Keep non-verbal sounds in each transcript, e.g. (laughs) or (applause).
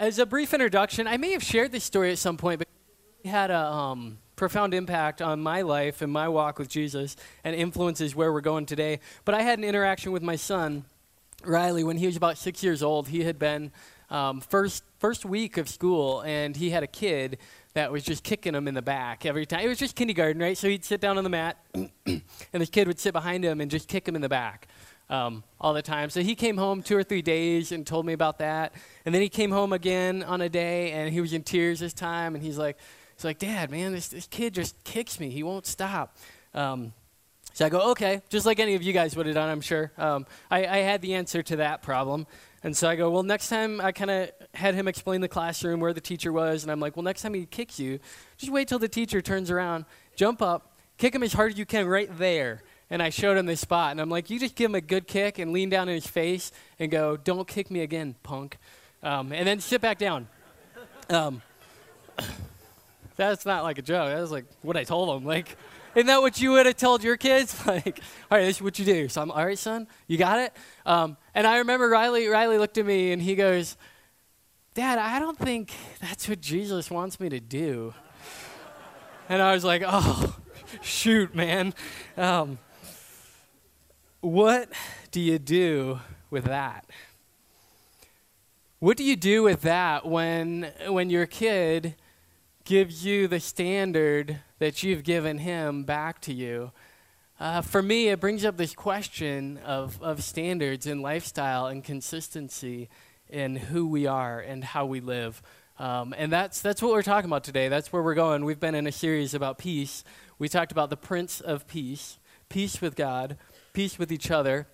as a brief introduction, I may have shared this story at some point, but it had a um, profound impact on my life and my walk with Jesus and influences where we're going today. But I had an interaction with my son, Riley, when he was about six years old. He had been um, first first week of school, and he had a kid that was just kicking him in the back every time. It was just kindergarten, right? So he'd sit down on the mat, (clears throat) and this kid would sit behind him and just kick him in the back um, all the time. So he came home two or three days and told me about that. And then he came home again on a day, and he was in tears this time, and he's like, he's like, Dad, man, this, this kid just kicks me. He won't stop. Um, so I go, okay, just like any of you guys would have done, I'm sure. Um, I, I, had the answer to that problem. And so I go, well, next time I kind of had him explain the classroom where the teacher was, and I'm like, well, next time he kicks you, just wait till the teacher turns around, jump up, kick him as hard as you can right there. And I showed him this spot, and I'm like, you just give him a good kick and lean down in his face and go, don't kick me again, punk. Um, and then sit back down. Um, (coughs) that's not like a joke. That was like what I told him. Like, isn't that what you would have told your kids? (laughs) like, all right, this is what you do. So I'm, all right, son, you got it? Um, and I remember Riley, Riley looked at me and he goes, Dad, I don't think that's what Jesus wants me to do. and I was like, oh, (laughs) shoot, man. Um, what do you do with that? What do you do with that when, when your kid gives you the standard that you've given him back to you. Uh, for me, it brings up this question of, of standards and lifestyle and consistency in who we are and how we live. Um, and that's, that's what we're talking about today. That's where we're going. We've been in a series about peace. We talked about the Prince of Peace, peace with God, peace with each other,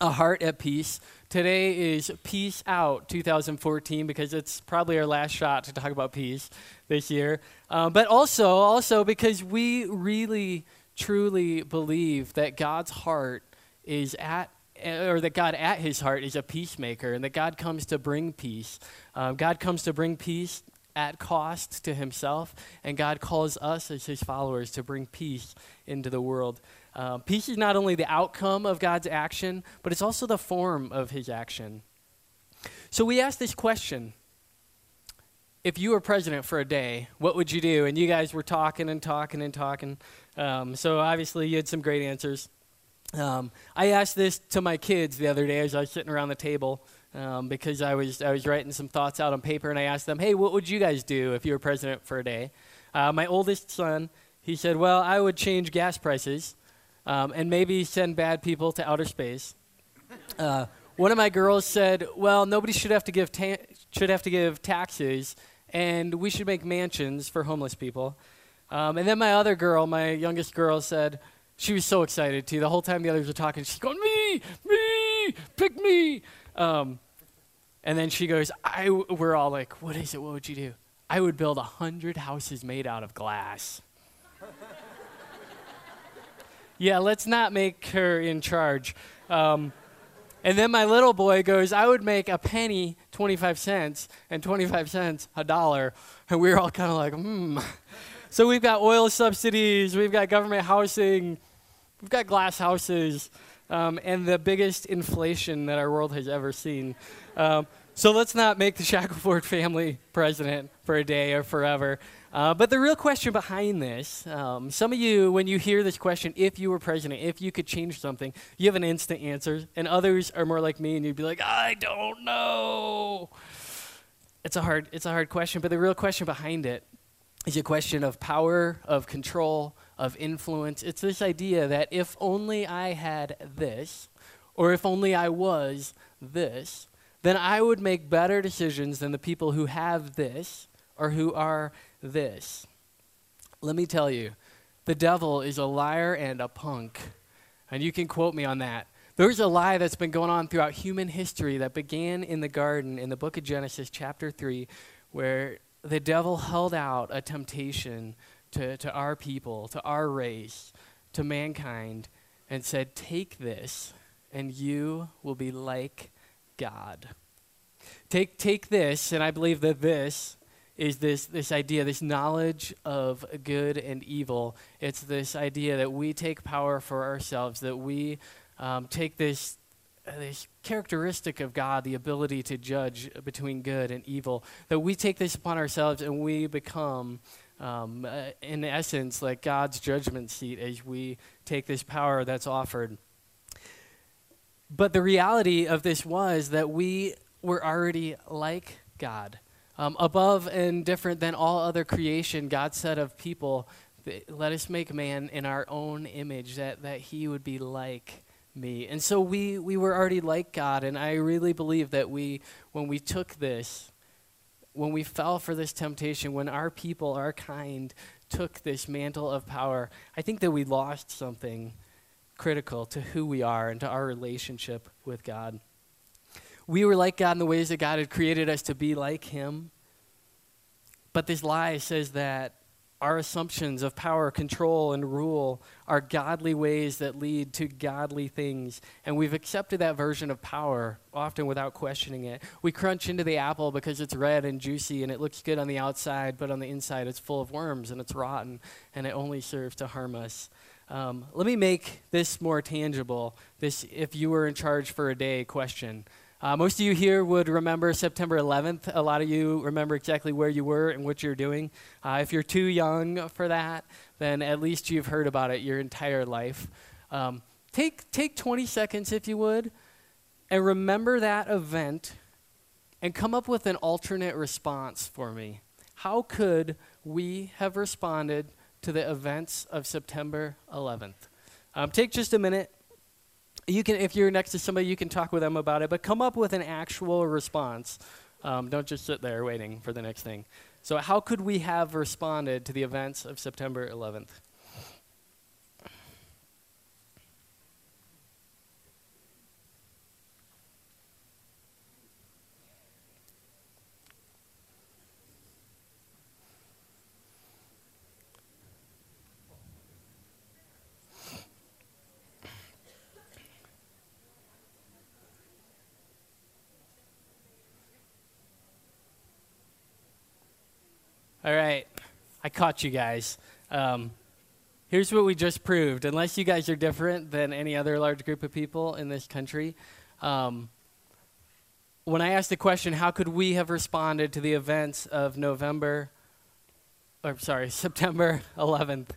a heart at peace. Today is Peace Out 2014 because it's probably our last shot to talk about peace this year. Uh, but also, also because we really, truly believe that God's heart is at or that God at his heart is a peacemaker and that God comes to bring peace. Um, God comes to bring peace at cost to himself, and God calls us as his followers to bring peace into the world. Uh, peace is not only the outcome of God's action, but it's also the form of his action. So we asked this question If you were president for a day, what would you do? And you guys were talking and talking and talking. Um, so obviously, you had some great answers. Um, I asked this to my kids the other day as I was sitting around the table. Um, because I was I was writing some thoughts out on paper, and I asked them, "Hey, what would you guys do if you were president for a day?" Uh, my oldest son, he said, "Well, I would change gas prices um, and maybe send bad people to outer space. Uh, one of my girls said, "Well, nobody should have to give ta- should have to give taxes, and we should make mansions for homeless people." Um, and then my other girl, my youngest girl, said she was so excited too. The whole time the others were talking, she's going, "Me, me, pick me." Um, and then she goes, "I." We're all like, "What is it? What would you do?" I would build a hundred houses made out of glass yeah, let's not make her in charge. Um, and then my little boy goes, I would make a penny 25 cents and 25 cents a dollar. And we were all kind of like, hmm. So we've got oil subsidies, we've got government housing, we've got glass houses, um, and the biggest inflation that our world has ever seen. Um, so let's not make the Shackelford family president for a day or forever. Uh, but the real question behind this, um, some of you, when you hear this question, if you were president, if you could change something, you have an instant answer. And others are more like me, and you'd be like, I don't know. It's a hard, it's a hard question, but the real question behind it is a question of power, of control, of influence. It's this idea that if only I had this, or if only I was this, then I would make better decisions than the people who have this or who are this. Let me tell you, the devil is a liar and a punk. And you can quote me on that. There's a lie that's been going on throughout human history that began in the garden in the book of Genesis, chapter 3, where the devil held out a temptation to, to our people, to our race, to mankind, and said, Take this, and you will be like God. Take, take this, and I believe that this is this, this idea, this knowledge of good and evil. It's this idea that we take power for ourselves, that we um, take this this characteristic of God, the ability to judge between good and evil, that we take this upon ourselves and we become, um, uh, in essence, like God's judgment seat as we take this power that's offered. But the reality of this was that we were already like God. Um, above and different than all other creation, God said of people, let us make man in our own image, that, that he would be like me. And so we, we were already like God, and I really believe that we, when we took this, when we fell for this temptation, when our people, our kind, took this mantle of power, I think that we lost something critical to who we are and to our relationship with God. We were like God in the ways that God had created us to be like Him. But this lie says that our assumptions of power, control, and rule are godly ways that lead to godly things. And we've accepted that version of power, often without questioning it. We crunch into the apple because it's red and juicy and it looks good on the outside, but on the inside it's full of worms and it's rotten and it only serves to harm us. Um, let me make this more tangible. This, if you were in charge for a day, question. Uh, most of you here would remember September 11th. A lot of you remember exactly where you were and what you're doing. Uh, if you're too young for that, then at least you've heard about it your entire life. Um, take, take 20 seconds, if you would, and remember that event and come up with an alternate response for me. How could we have responded to the events of September 11th. Um, take just a minute. You can, if you're next to somebody, you can talk with them about it, but come up with an actual response. Um, don't just sit there waiting for the next thing. So, how could we have responded to the events of September 11th? All right, I caught you guys. Um, here's what we just proved. Unless you guys are different than any other large group of people in this country, um, when I asked the question, how could we have responded to the events of November, or sorry, (laughs) September 11th?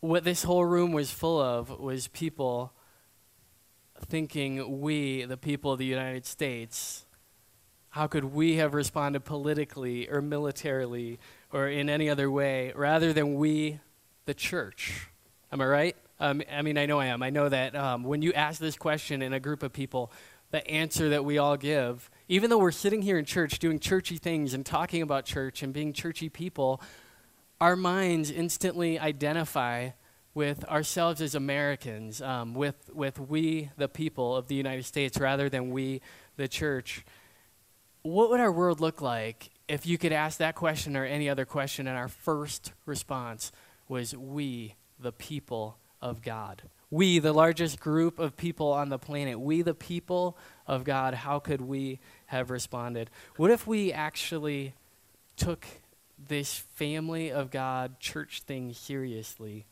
What this whole room was full of was people thinking we, the people of the United States, how could we have responded politically or militarily or in any other way rather than we, the church? Am I right? Um, I mean, I know I am. I know that um, when you ask this question in a group of people, the answer that we all give, even though we're sitting here in church doing churchy things and talking about church and being churchy people, our minds instantly identify with ourselves as Americans, um, with, with we, the people of the United States, rather than we, the church what would our world look like if you could ask that question or any other question and our first response was we, the people of God? We, the largest group of people on the planet, we, the people of God, how could we have responded? What if we actually took this family of God church thing seriously?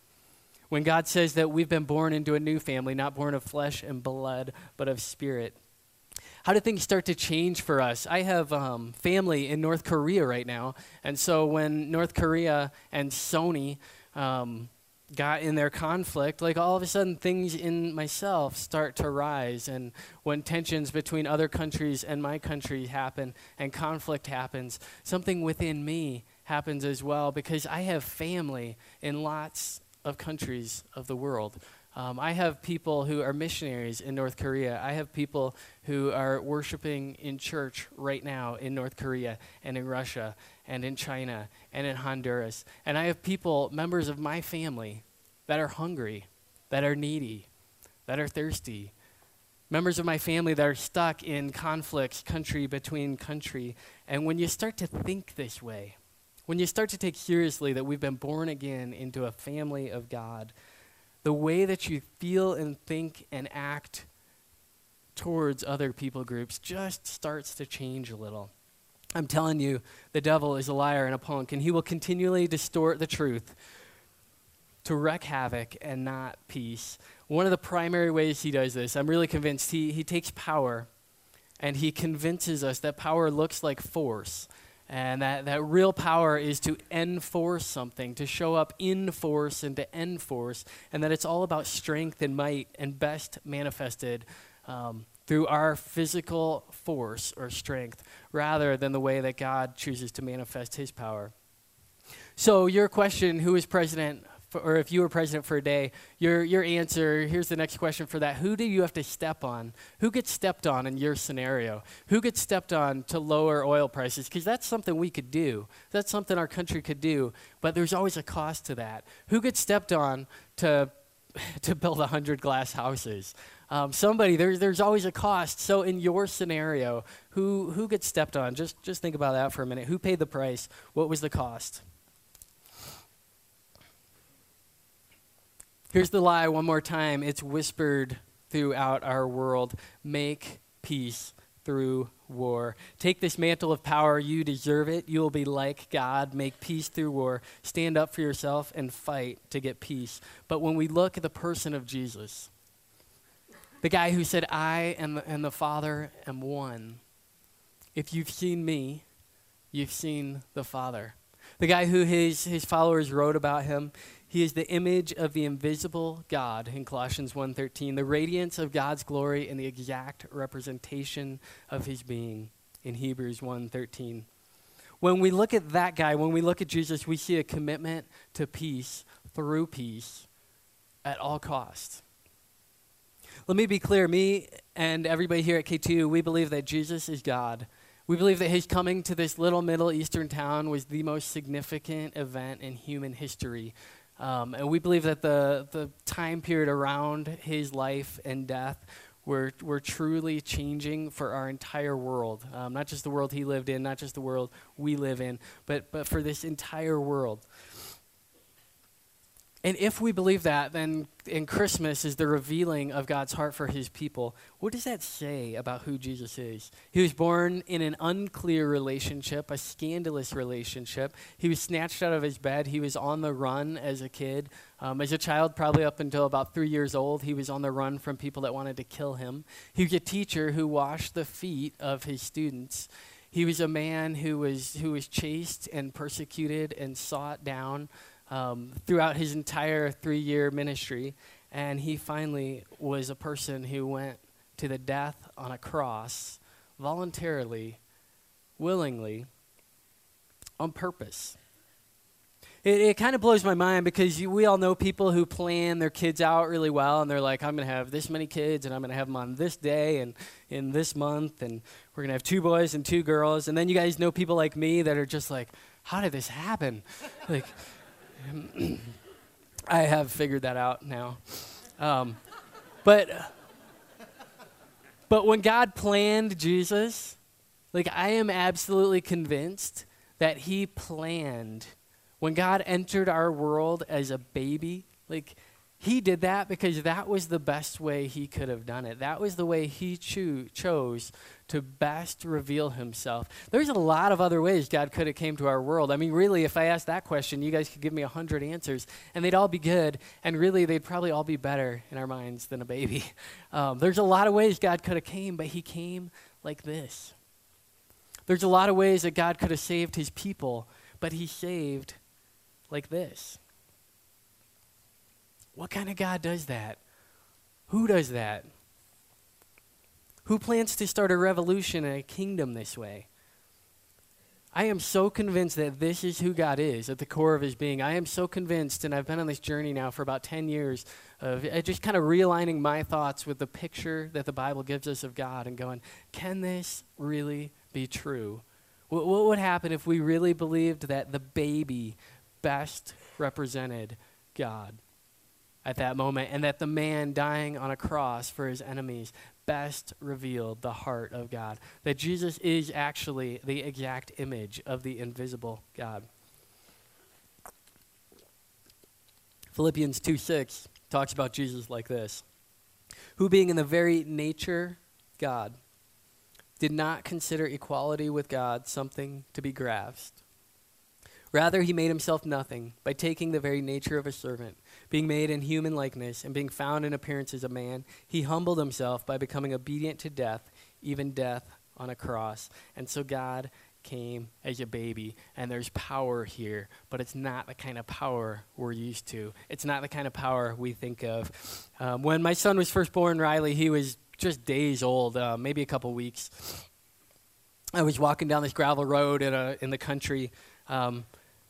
When God says that we've been born into a new family, not born of flesh and blood, but of spirit how did things start to change for us? I have um, family in North Korea right now, and so when North Korea and Sony um, got in their conflict, like all of a sudden things in myself start to rise, and when tensions between other countries and my country happen, and conflict happens, something within me happens as well because I have family in lots of countries of the world. Um, I have people who are missionaries in North Korea. I have people who are worshiping in church right now in North Korea and in Russia and in China and in Honduras. And I have people, members of my family, that are hungry, that are needy, that are thirsty. Members of my family that are stuck in conflicts, country between country. And when you start to think this way, when you start to take seriously that we've been born again into a family of God, the way that you feel and think and act towards other people groups just starts to change a little. I'm telling you, the devil is a liar and a punk, and he will continually distort the truth to wreak havoc and not peace. one of the primary ways he does this, I'm really convinced, he, he takes power and he convinces us that power looks like force. And that, that real power is to enforce something, to show up in force and to enforce, and that it's all about strength and might and best manifested um, through our physical force or strength rather than the way that God chooses to manifest his power. So, your question who is president for, or if you were president for a day, your, your answer here's the next question for that. Who do you have to step on? Who gets stepped on in your scenario? Who gets stepped on to lower oil prices? Because that's something we could do. That's something our country could do, but there's always a cost to that. Who gets stepped on to, (laughs) to build 100 glass houses? Um, somebody, there's, there's always a cost. So in your scenario, who, who gets stepped on? Just, just think about that for a minute. Who paid the price? What was the cost? Here's the lie one more time. It's whispered throughout our world make peace through war. Take this mantle of power. You deserve it. You will be like God. Make peace through war. Stand up for yourself and fight to get peace. But when we look at the person of Jesus, the guy who said, I and the, and the Father am one, if you've seen me, you've seen the Father. The guy who his, his followers wrote about him, he is the image of the invisible God in Colossians 1:13, the radiance of God's glory and the exact representation of his being in Hebrews 1:13. When we look at that guy, when we look at Jesus, we see a commitment to peace through peace at all costs. Let me be clear, me and everybody here at K2, we believe that Jesus is God. We believe that his coming to this little Middle Eastern town was the most significant event in human history. Um, and we believe that the, the time period around his life and death were, were truly changing for our entire world. Um, not just the world he lived in, not just the world we live in, but, but for this entire world. And if we believe that, then in Christmas is the revealing of God's heart for his people. What does that say about who Jesus is? He was born in an unclear relationship, a scandalous relationship. He was snatched out of his bed. He was on the run as a kid. Um, as a child, probably up until about three years old, he was on the run from people that wanted to kill him. He was a teacher who washed the feet of his students. He was a man who was, who was chased and persecuted and sought down um, throughout his entire three year ministry. And he finally was a person who went to the death on a cross voluntarily, willingly, on purpose. It, it kind of blows my mind because you, we all know people who plan their kids out really well and they're like, I'm going to have this many kids and I'm going to have them on this day and in this month and we're going to have two boys and two girls. And then you guys know people like me that are just like, how did this happen? (laughs) like, I have figured that out now. Um, but but when God planned Jesus, like I am absolutely convinced that he planned when God entered our world as a baby, like he did that because that was the best way he could have done it. That was the way he cho- chose to best reveal himself. There's a lot of other ways God could have came to our world. I mean, really, if I asked that question, you guys could give me a hundred answers, and they'd all be good, and really, they'd probably all be better in our minds than a baby. (laughs) Um, there's a lot of ways God could have came, but he came like this. There's a lot of ways that God could have saved his people, but he saved like this. What kind of God does that? Who does that? Who plans to start a revolution and a kingdom this way? I am so convinced that this is who God is at the core of his being. I am so convinced, and I've been on this journey now for about 10 years of just kind of realigning my thoughts with the picture that the Bible gives us of God and going, can this really be true? What, what would happen if we really believed that the baby best represented God? At that moment, and that the man dying on a cross for his enemies best revealed the heart of God. That Jesus is actually the exact image of the invisible God. Philippians 2 6 talks about Jesus like this Who, being in the very nature God, did not consider equality with God something to be grasped Rather, he made himself nothing by taking the very nature of a servant, being made in human likeness, and being found in appearance as a man. He humbled himself by becoming obedient to death, even death on a cross. And so God came as a baby, and there's power here, but it's not the kind of power we're used to. It's not the kind of power we think of. Um, when my son was first born, Riley, he was just days old, uh, maybe a couple weeks. I was walking down this gravel road in, a, in the country. Um,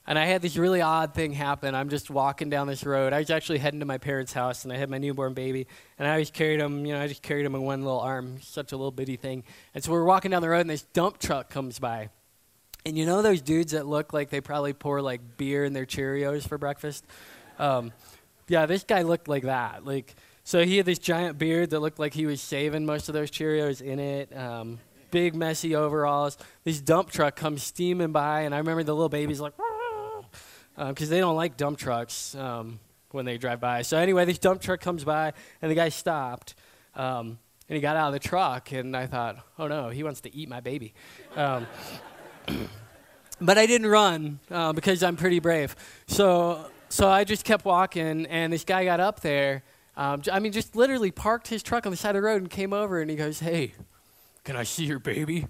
and I had this really odd thing happen. I'm just walking down this road. I was actually heading to my parents' house, and I had my newborn baby, and I just carried him. You know, I just carried him in one little arm, such a little bitty thing. And so we're walking down the road, and this dump truck comes by. And you know those dudes that look like they probably pour like beer in their Cheerios for breakfast? Um, yeah, this guy looked like that. Like, so he had this giant beard that looked like he was shaving most of those Cheerios in it. Um, big messy overalls. This dump truck comes steaming by, and I remember the little baby's like because um, they don't like dump trucks um, when they drive by. So anyway, this dump truck comes by, and the guy stopped, um, and he got out of the truck, and I thought, oh no, he wants to eat my baby. Um, (coughs) but I didn't run uh, because I'm pretty brave. So so I just kept walking, and this guy got up there. Um, I mean, just literally parked his truck on the side of the road and came over, and he goes, "Hey, can I see your baby?"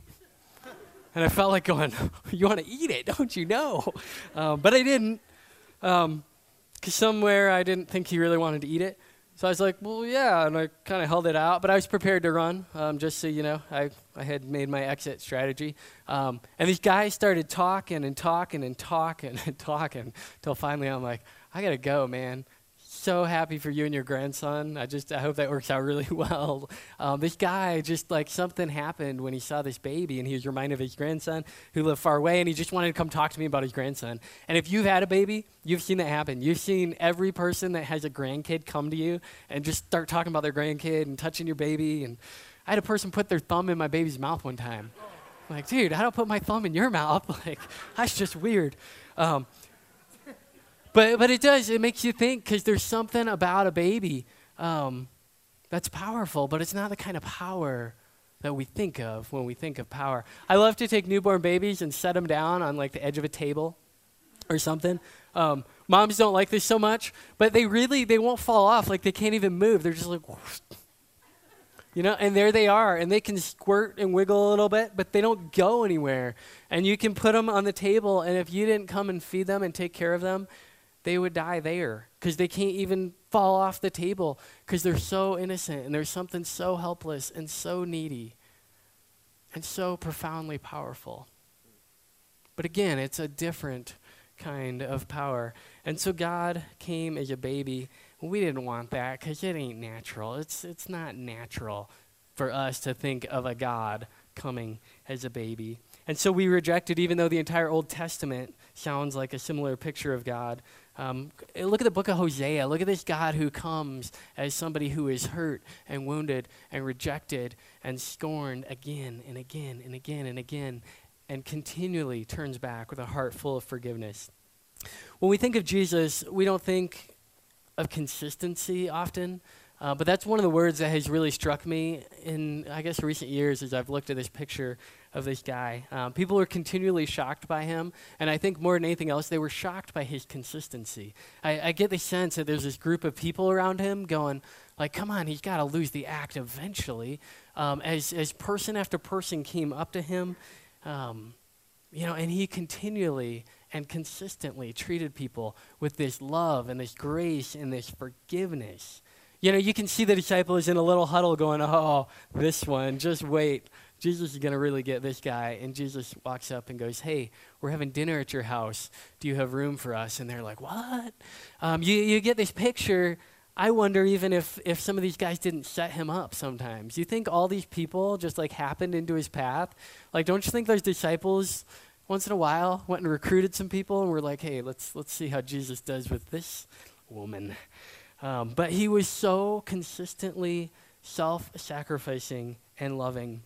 And I felt like going, (laughs) You want to eat it, don't you know? Um, but I didn't, because um, somewhere I didn't think he really wanted to eat it. So I was like, Well, yeah. And I kind of held it out, but I was prepared to run, um, just so you know. I, I had made my exit strategy. Um, and these guys started talking and talking and talking (laughs) and talking until finally I'm like, I got to go, man so happy for you and your grandson. I just I hope that works out really (laughs) well. Um, this guy just like something happened when he saw this baby, and he was reminded of his grandson who lived far away, and he just wanted to come talk to me about his grandson. And if you've had a baby, you've seen that happen. You've seen every person that has a grandkid come to you and just start talking about their grandkid and touching your baby. And I had a person put their thumb in my baby's mouth one time. I'm like, dude, I don't put my thumb in your mouth? (laughs) Like, that's just weird. Um, but, but it does, it makes you think because there's something about a baby um, that's powerful, but it's not the kind of power that we think of when we think of power. I love to take newborn babies and set them down on like the edge of a table or something. Um, moms don't like this so much, but they really they won't fall off. Like they can't even move. They're just like, (laughs) you know, and there they are, and they can squirt and wiggle a little bit, but they don't go anywhere. And you can put them on the table, and if you didn't come and feed them and take care of them, they would die there because they can't even fall off the table because they're so innocent and there's something so helpless and so needy and so profoundly powerful. But again, it's a different kind of power. And so God came as a baby. We didn't want that because it ain't natural. It's, it's not natural for us to think of a God coming as a baby. And so we rejected, even though the entire Old Testament sounds like a similar picture of God. Um, look at the book of Hosea. Look at this God who comes as somebody who is hurt and wounded and rejected and scorned again and again and again and again and continually turns back with a heart full of forgiveness. When we think of Jesus, we don't think of consistency often. Uh, but that's one of the words that has really struck me in, I guess, recent years as I've looked at this picture of this guy. Um, people were continually shocked by him, and I think more than anything else, they were shocked by his consistency. I, I get the sense that there's this group of people around him going, like, come on, he's got to lose the act eventually. Um, as, as person after person came up to him, um, you know, and he continually and consistently treated people with this love and this grace and this forgiveness. You know, you can see the disciples in a little huddle going, oh, this one, just wait. Jesus is going to really get this guy. And Jesus walks up and goes, hey, we're having dinner at your house. Do you have room for us? And they're like, what? Um, you, you get this picture. I wonder even if, if some of these guys didn't set him up sometimes. You think all these people just like happened into his path? Like, don't you think those disciples once in a while went and recruited some people and were like, hey, let's, let's see how Jesus does with this woman? Um, but he was so consistently self sacrificing and loving.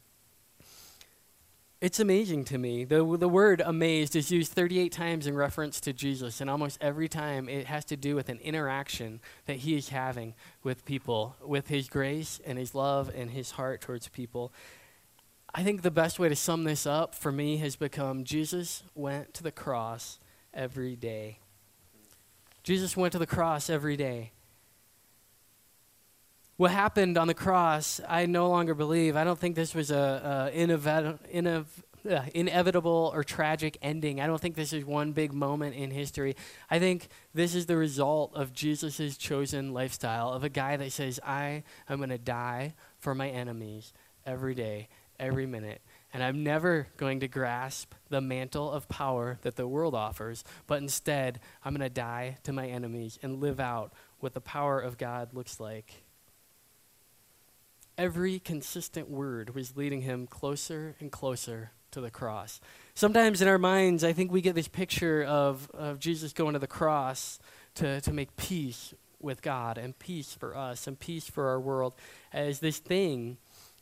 It's amazing to me. The, the word amazed is used 38 times in reference to Jesus, and almost every time it has to do with an interaction that he is having with people, with his grace and his love and his heart towards people. I think the best way to sum this up for me has become Jesus went to the cross every day. Jesus went to the cross every day. What happened on the cross, I no longer believe. I don't think this was a, a inev- uh, inevitable or tragic ending. I don't think this is one big moment in history. I think this is the result of Jesus' chosen lifestyle of a guy that says, I am going to die for my enemies every day, every minute. And I'm never going to grasp the mantle of power that the world offers, but instead, I'm going to die to my enemies and live out what the power of God looks like. Every consistent word was leading him closer and closer to the cross. Sometimes in our minds, I think we get this picture of, of Jesus going to the cross to, to make peace with God and peace for us and peace for our world as this thing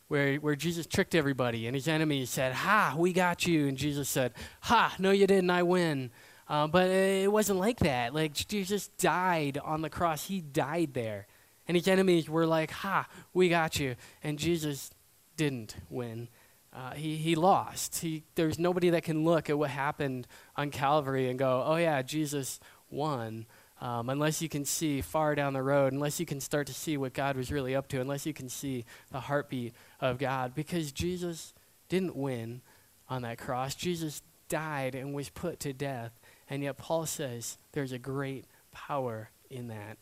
where, where Jesus tricked everybody and his enemies said, Ha, we got you. And Jesus said, Ha, no, you didn't, I win. Uh, but it wasn't like that. Like, Jesus died on the cross, he died there. And his enemies were like, Ha, we got you. And Jesus didn't win. Uh, he, he lost. He, there's nobody that can look at what happened on Calvary and go, oh, yeah, Jesus won. Um, unless you can see far down the road, unless you can start to see what God was really up to, unless you can see the heartbeat of God. Because Jesus didn't win on that cross. Jesus died and was put to death. And yet, Paul says there's a great power in that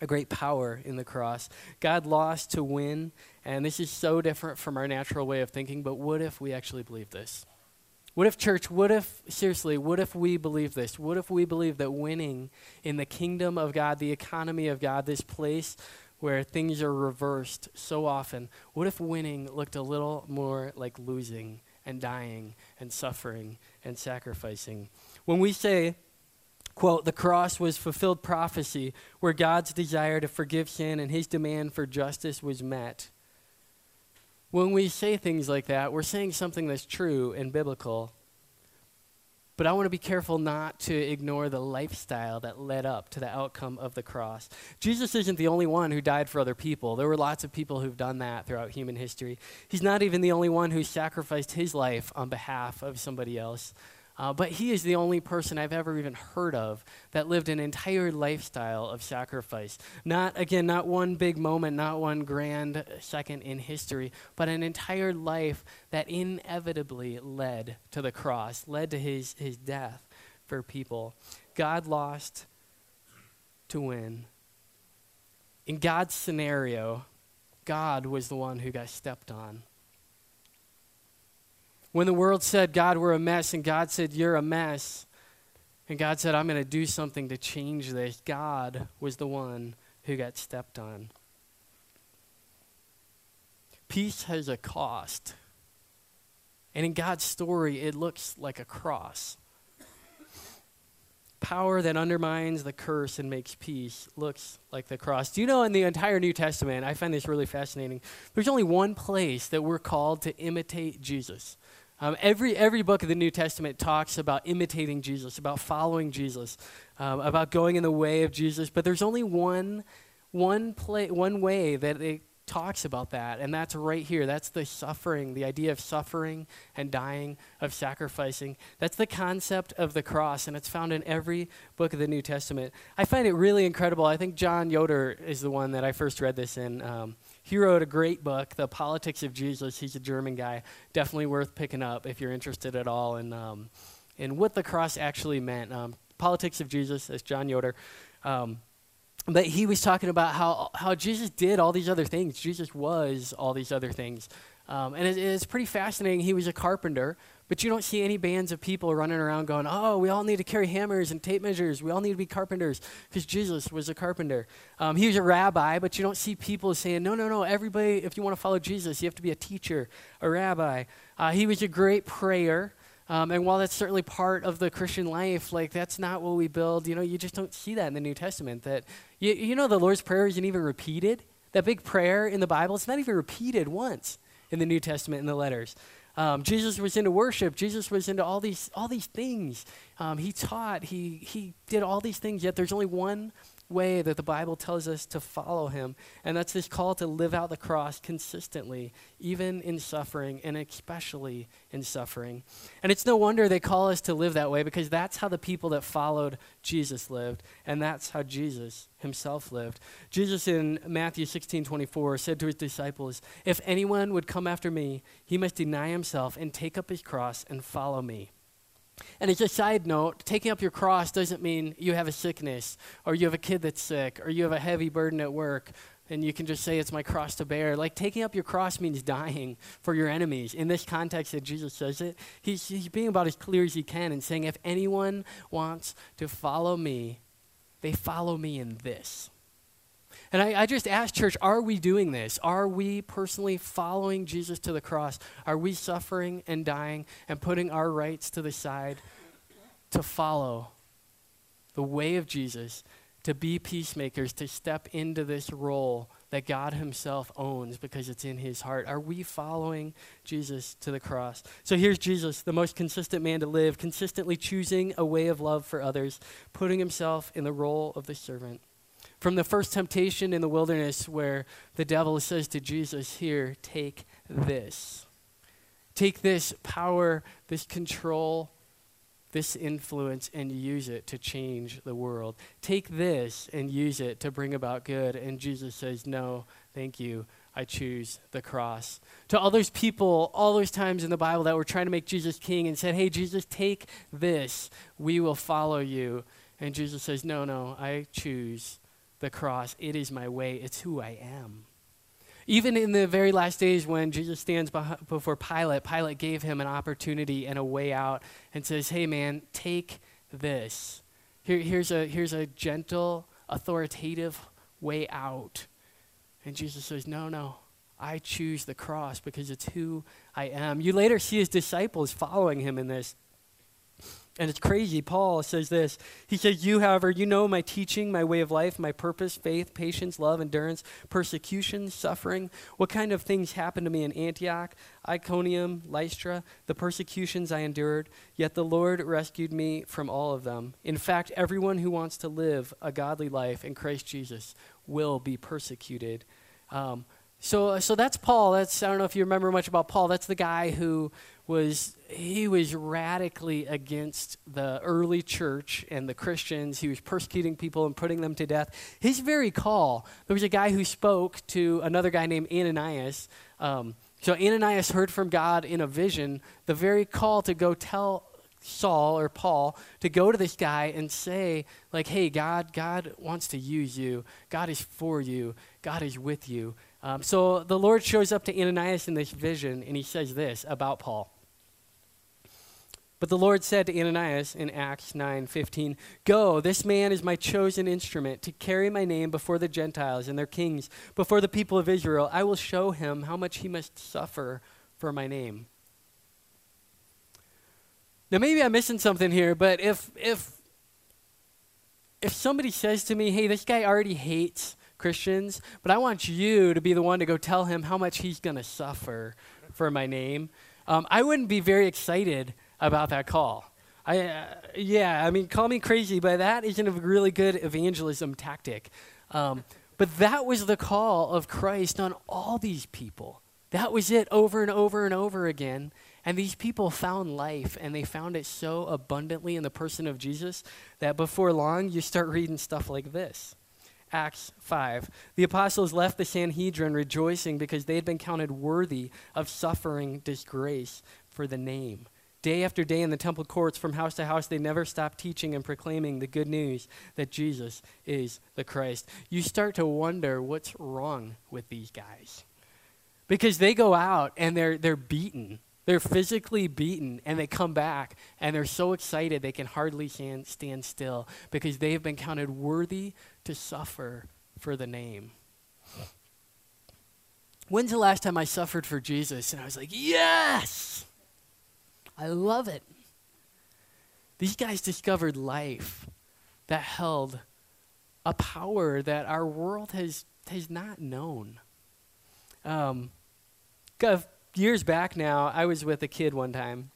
a great power in the cross. God lost to win, and this is so different from our natural way of thinking, but what if we actually believe this? What if, church, what if, seriously, what if we believe this? What if we believe that winning in the kingdom of God, the economy of God, this place where things are reversed so often, what if winning looked a little more like losing and dying and suffering and sacrificing? When we say, quote, the cross was fulfilled prophecy where God's desire to forgive sin and his demand for justice was met. When we say things like that, we're saying something that's true and biblical. But I want to be careful not to ignore the lifestyle that led up to the outcome of the cross. Jesus isn't the only one who died for other people. There were lots of people who've done that throughout human history. He's not even the only one who sacrificed his life on behalf of somebody else. Uh, but he is the only person I've ever even heard of that lived an entire lifestyle of sacrifice. Not, again, not one big moment, not one grand second in history, but an entire life that inevitably led to the cross, led to his, his death for people. God lost to win. In God's scenario, God was the one who got stepped on. When the world said, God, we're a mess, and God said, You're a mess, and God said, I'm going to do something to change this, God was the one who got stepped on. Peace has a cost. And in God's story, it looks like a cross. Power that undermines the curse and makes peace looks like the cross. Do you know in the entire New Testament, I find this really fascinating, there's only one place that we're called to imitate Jesus. Um, every, every book of the New Testament talks about imitating Jesus, about following Jesus, um, about going in the way of Jesus, but there's only one, one, play, one way that it talks about that, and that's right here. That's the suffering, the idea of suffering and dying, of sacrificing. That's the concept of the cross, and it's found in every book of the New Testament. I find it really incredible. I think John Yoder is the one that I first read this in. Um, he wrote a great book, The Politics of Jesus. He's a German guy. Definitely worth picking up if you're interested at all in, um, in what the cross actually meant. Um, Politics of Jesus, as John Yoder. Um, but he was talking about how, how Jesus did all these other things. Jesus was all these other things. Um, and it, it's pretty fascinating. He was a carpenter, but you don't see any bands of people running around going, oh, we all need to carry hammers and tape measures. We all need to be carpenters because Jesus was a carpenter. Um, he was a rabbi, but you don't see people saying, no, no, no, everybody, if you want to follow Jesus, you have to be a teacher, a rabbi. Uh, he was a great prayer. Um, and while that's certainly part of the Christian life, like that's not what we build. You know, you just don't see that in the New Testament. That you, you know, the Lord's prayer isn't even repeated. That big prayer in the Bible, it's not even repeated once in the New Testament in the letters. Um, Jesus was into worship. Jesus was into all these all these things. Um, he taught. He he did all these things. Yet there's only one way that the Bible tells us to follow him. And that's this call to live out the cross consistently, even in suffering, and especially in suffering. And it's no wonder they call us to live that way because that's how the people that followed Jesus lived, and that's how Jesus himself lived. Jesus in Matthew 16 24 said to his disciples, If anyone would come after me, he must deny himself and take up his cross and follow me. And as a side note, taking up your cross doesn't mean you have a sickness or you have a kid that's sick or you have a heavy burden at work and you can just say it's my cross to bear. Like taking up your cross means dying for your enemies. In this context that Jesus says it, he's, he's being about as clear as he can and saying, if anyone wants to follow me, they follow me in this. And I, I, just ask, church, are we doing this? Are we personally following Jesus to the cross? Are we suffering and dying and putting our rights to the side to follow the way of Jesus, to be peacemakers, to step into this role that God Himself owns because it's in His heart? Are we following Jesus to the cross? So here's Jesus, the most consistent man to live, consistently choosing a way of love for others, putting Himself in the role of the servant. From the first temptation in the wilderness, where the devil says to Jesus, Here, take this. Take this power, this control, this influence, and use it to change the world. Take this and use it to bring about good. And Jesus says, No, thank you. I choose the cross. To all those people, all those times in the Bible that were trying to make Jesus king and said, Hey, Jesus, take this. We will follow you. And Jesus says, No, no, I choose the cross. It is my way, it's who I am. Even in the very last days when Jesus stands before Pilate, Pilate gave him an opportunity and a way out and says, Hey, man, take this. Here, here's, a, here's a gentle, authoritative way out. And Jesus says, No, no, I choose the cross because it's who I am. You later see his disciples following him in this. And it's crazy. Paul says this. He says, You, however, you know my teaching, my way of life, my purpose, faith, patience, love, endurance, persecution, suffering. What kind of things happened to me in Antioch, Iconium, Lystra, the persecutions I endured? Yet the Lord rescued me from all of them. In fact, everyone who wants to live a godly life in Christ Jesus will be persecuted. Um, so, so that's Paul. That's I don't know if you remember much about Paul. That's the guy who was he was radically against the early church and the Christians. He was persecuting people and putting them to death. His very call, there was a guy who spoke to another guy named Ananias. Um, so Ananias heard from God in a vision the very call to go tell Saul or Paul to go to this guy and say, like, hey, God, God wants to use you. God is for you. God is with you. Um, so the Lord shows up to Ananias in this vision, and he says this about Paul. But the Lord said to Ananias in Acts 9:15, "Go, this man is my chosen instrument to carry my name before the Gentiles and their kings, before the people of Israel. I will show him how much he must suffer for my name." Now maybe I'm missing something here, but if if if somebody says to me, "Hey, this guy already hates Christians, but I want you to be the one to go tell him how much he's going to suffer for my name," um, I wouldn't be very excited about that call. I, uh, yeah, I mean, call me crazy, but that isn't a really good evangelism tactic. Um, but that was the call of Christ on all these people. That was it over and over and over again. And these people found life, and they found it so abundantly in the person of Jesus that before long you start reading stuff like this. Acts 5. The apostles left the Sanhedrin rejoicing because they had been counted worthy of suffering disgrace for the name. Day after day in the temple courts, from house to house, they never stopped teaching and proclaiming the good news that Jesus is the Christ. You start to wonder what's wrong with these guys. Because they go out and they're, they're beaten. They're physically beaten, and they come back, and they're so excited they can hardly stand, stand still because they have been counted worthy to suffer for the name. When's the last time I suffered for Jesus? And I was like, yes! I love it. These guys discovered life that held a power that our world has, has not known. Um, years back now, I was with a kid one time,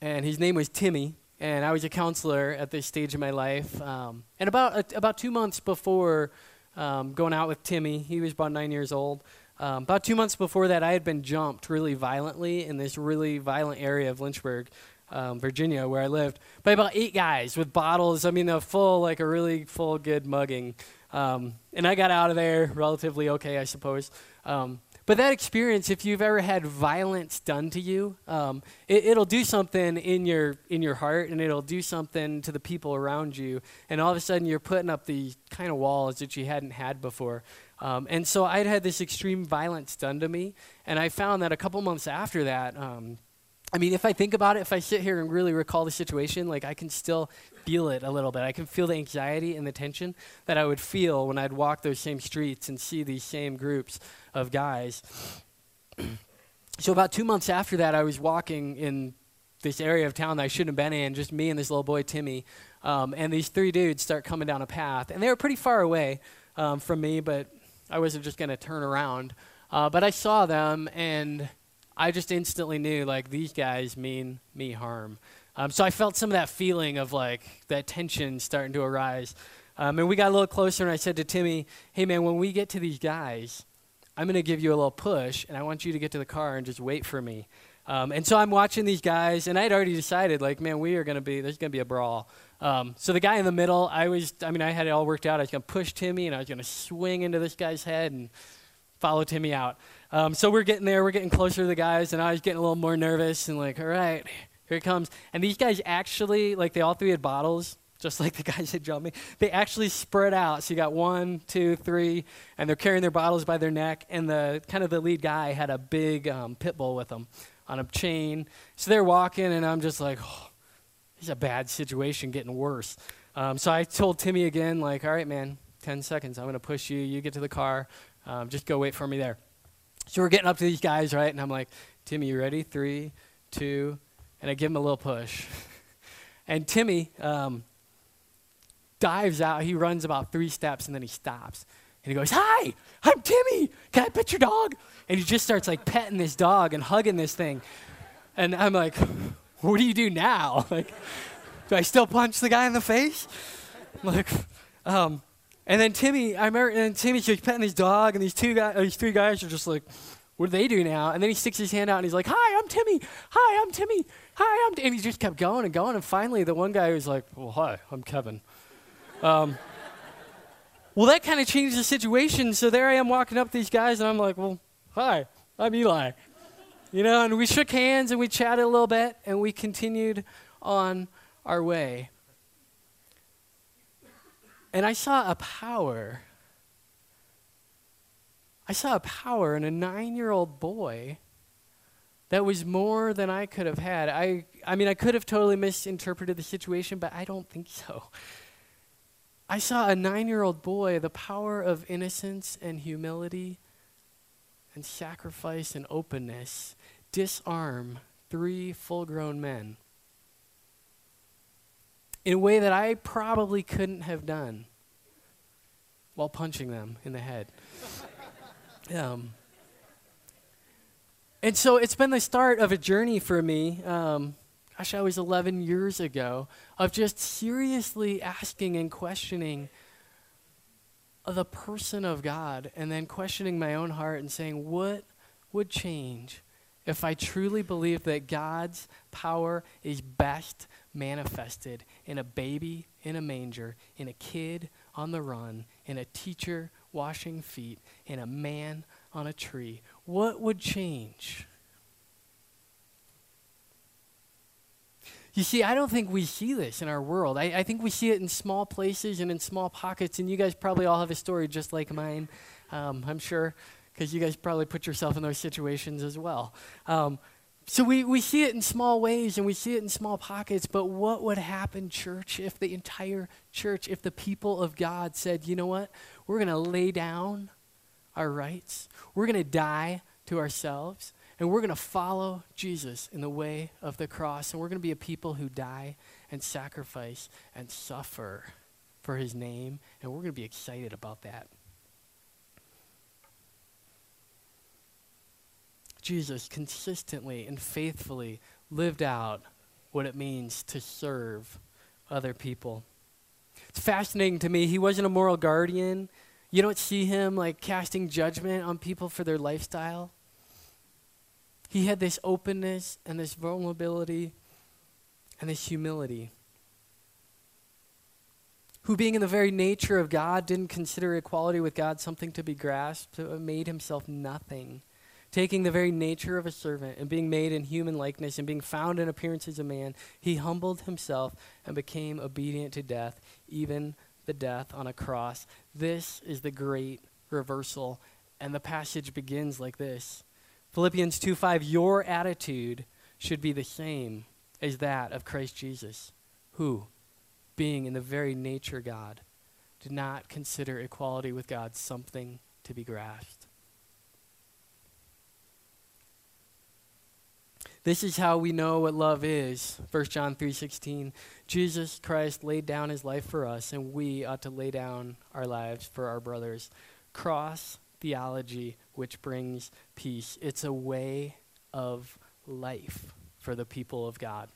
and his name was Timmy. And I was a counselor at this stage of my life. Um, and about uh, about two months before um, going out with Timmy, he was about nine years old. Um, about two months before that, I had been jumped really violently in this really violent area of Lynchburg, um, Virginia, where I lived, by about eight guys with bottles. I mean, a full, like a really full, good mugging. Um, and I got out of there relatively okay, I suppose. Um, but that experience, if you've ever had violence done to you, um, it, will do something in your in your heart, and it'll do something to the people around you. And all of a sudden, you're putting up the kind of walls that you hadn't had before. Um, and so I'd had this extreme violence done to me, and I found that a couple months after that, um, I mean, if I think about it, if I sit here and really recall the situation, like I can still feel it a little bit. I can feel the anxiety and the tension that I would feel when I'd walk those same streets and see these same groups of guys. (clears throat) so about two months after that, I was walking in this area of town that I shouldn't have been in, just me and this little boy Timmy, um, and these three dudes start coming down a path, and they were pretty far away um, from me, but I wasn't just going to turn around. Uh, but I saw them, and I just instantly knew like these guys mean me harm. Um, so I felt some of that feeling of like that tension starting to arise. Um, and we got a little closer, and I said to Timmy, "Hey man, when we get to these guys, I'm going to give you a little push, and I want you to get to the car and just wait for me." Um, and so I'm watching these guys, and I'd already decided, like, man, we are going to be, there's going to be a brawl. Um, so the guy in the middle, I was, I mean, I had it all worked out. I was going to push Timmy, and I was going to swing into this guy's head and follow Timmy out. Um, so we're getting there, we're getting closer to the guys, and I was getting a little more nervous and like, all right, here it comes. And these guys actually, like, they all three had bottles, just like the guys that jumped me. They actually spread out. So you got one, two, three, and they're carrying their bottles by their neck. And the kind of the lead guy had a big um, pit bull with him on a chain. So they're walking, and I'm just like, oh, this is a bad situation, getting worse. Um, so I told Timmy again, like, all right, man, 10 seconds. I'm going to push you. You get to the car. Um, just go wait for me there. So we're getting up to these guys, right? And I'm like, Timmy, you ready? Three, two, and I give him a little push. (laughs) and Timmy um, dives out. He runs about three steps and then he stops. And he goes, Hi, I'm Timmy. Can I pet your dog? And he just starts like petting this dog and hugging this thing. And I'm like, What do you do now? (laughs) Like, do I still punch the guy in the face? Like, um, and then Timmy, I remember, and Timmy's just petting his dog, and these two guys, these three guys are just like, what do they do now? And then he sticks his hand out and he's like, Hi, I'm Timmy. Hi, I'm Timmy. Hi, I'm. And he just kept going and going. And finally, the one guy was like, Well, hi, I'm Kevin. Um, (laughs) well, that kind of changed the situation. So there I am walking up these guys, and I'm like, Well, hi, I'm Eli. You know, and we shook hands and we chatted a little bit, and we continued on our way. And I saw a power. I saw a power in a nine year old boy that was more than I could have had. I, I mean, I could have totally misinterpreted the situation, but I don't think so. I saw a nine year old boy, the power of innocence and humility and sacrifice and openness, disarm three full grown men in a way that I probably couldn't have done while punching them in the head. (laughs) um, and so it's been the start of a journey for me. Um, gosh, I was 11 years ago of just seriously asking and questioning the person of God and then questioning my own heart and saying, what would change if I truly believed that God's power is best manifested in a baby in a manger, in a kid on the run, in a teacher washing feet, in a man on a tree? What would change? You see, I don't think we see this in our world. I, I, think we see it in small places and in small pockets, and you guys probably all have a story just like mine, um, I'm sure, because you guys probably put yourself in those situations as well. Um, so we, we see it in small ways and we see it in small pockets, but what would happen, church, if the entire church, if the people of God said, you know what, we're going to lay down our rights, we're going to die to ourselves, and we're going to follow Jesus in the way of the cross, and we're going to be a people who die and sacrifice and suffer for his name, and we're going to be excited about that. Jesus consistently and faithfully lived out what it means to serve other people. It's fascinating to me. He wasn't a moral guardian. You don't see him like casting judgment on people for their lifestyle. He had this openness and this vulnerability and this humility. Who, being in the very nature of God, didn't consider equality with God something to be grasped, but made himself nothing taking the very nature of a servant and being made in human likeness and being found in appearance as a man, he humbled himself and became obedient to death, even the death on a cross. This is the great reversal. And the passage begins like this Philippians 2 5, your attitude should be the same as that of Christ Jesus, who, being in the very nature God, did not consider equality with God something to be grasped This is how we know what love is. 1 John 3:16. Jesus Christ laid down his life for us and we ought to lay down our lives for our brothers. Cross theology which brings peace. It's a way of life for the people of God.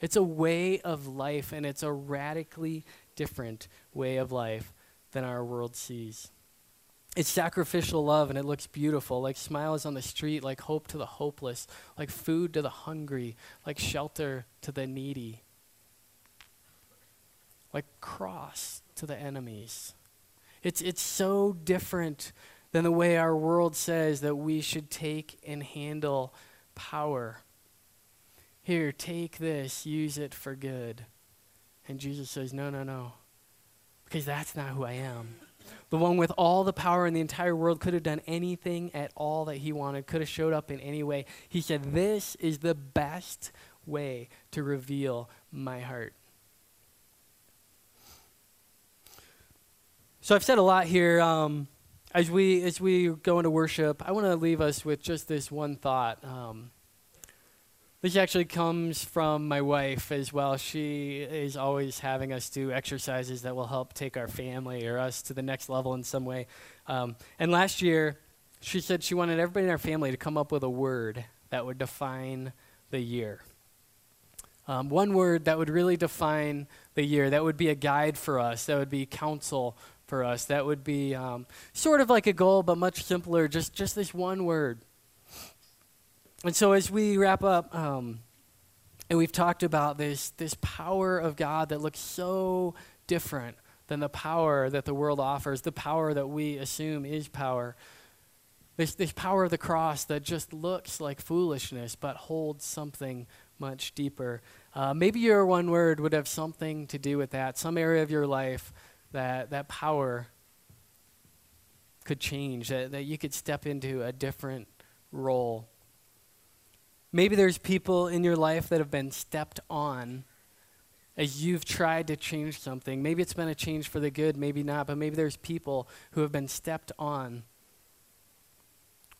It's a way of life and it's a radically different way of life than our world sees. It's sacrificial love and it looks beautiful, like smiles on the street, like hope to the hopeless, like food to the hungry, like shelter to the needy, like cross to the enemies. It's, it's so different than the way our world says that we should take and handle power. Here, take this, use it for good. And Jesus says, No, no, no, because that's not who I am the one with all the power in the entire world, could have done anything at all that he wanted, could have showed up in any way. He said, This is the best way to reveal my heart. So I've said a lot here. Um, as we as we go into worship, I want to leave us with just this one thought. Um, this actually comes from my wife as well. She is always having us do exercises that will help take our family or us to the next level in some way. Um, and last year, she said she wanted everybody in our family to come up with a word that would define the year. Um, one word that would really define the year, that would be a guide for us, that would be counsel for us, that would be um, sort of like a goal, but much simpler, just, just this one word. And so as we wrap up, um, and we've talked about this, this power of God that looks so different than the power that the world offers, the power that we assume is power. This, this power of the cross that just looks like foolishness but holds something much deeper. Uh, maybe your one word would have something to do with that, some area of your life that that power could change, that, that you could step into a different role Maybe there's people in your life that have been stepped on as you've tried to change something. Maybe it's been a change for the good, maybe not, but maybe there's people who have been stepped on.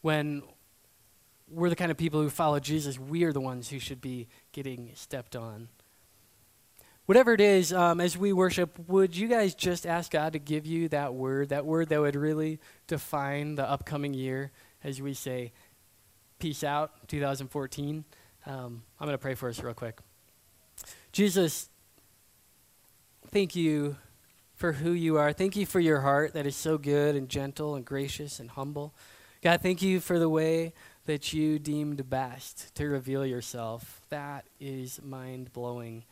When we're the kind of people who follow Jesus, we are the ones who should be getting stepped on. Whatever it is, um, as we worship, would you guys just ask God to give you that word, that word that would really define the upcoming year as we say, Peace out 2014. Um, I'm going to pray for us real quick. Jesus, thank you for who you are. Thank you for your heart that is so good and gentle and gracious and humble. God, thank you for the way that you deemed best to reveal yourself. That is mind blowing.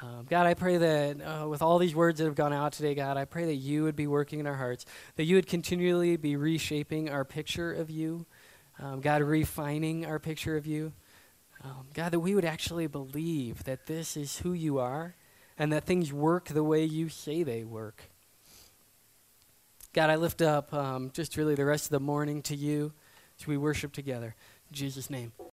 Um, God, I pray that uh, with all these words that have gone out today, God, I pray that you would be working in our hearts, that you would continually be reshaping our picture of you um, God, refining our picture of you. Um, God, that we would actually believe that this is who you are and that things work the way you say they work. God, I lift up um, just really the rest of the morning to you as we worship together. In Jesus' name.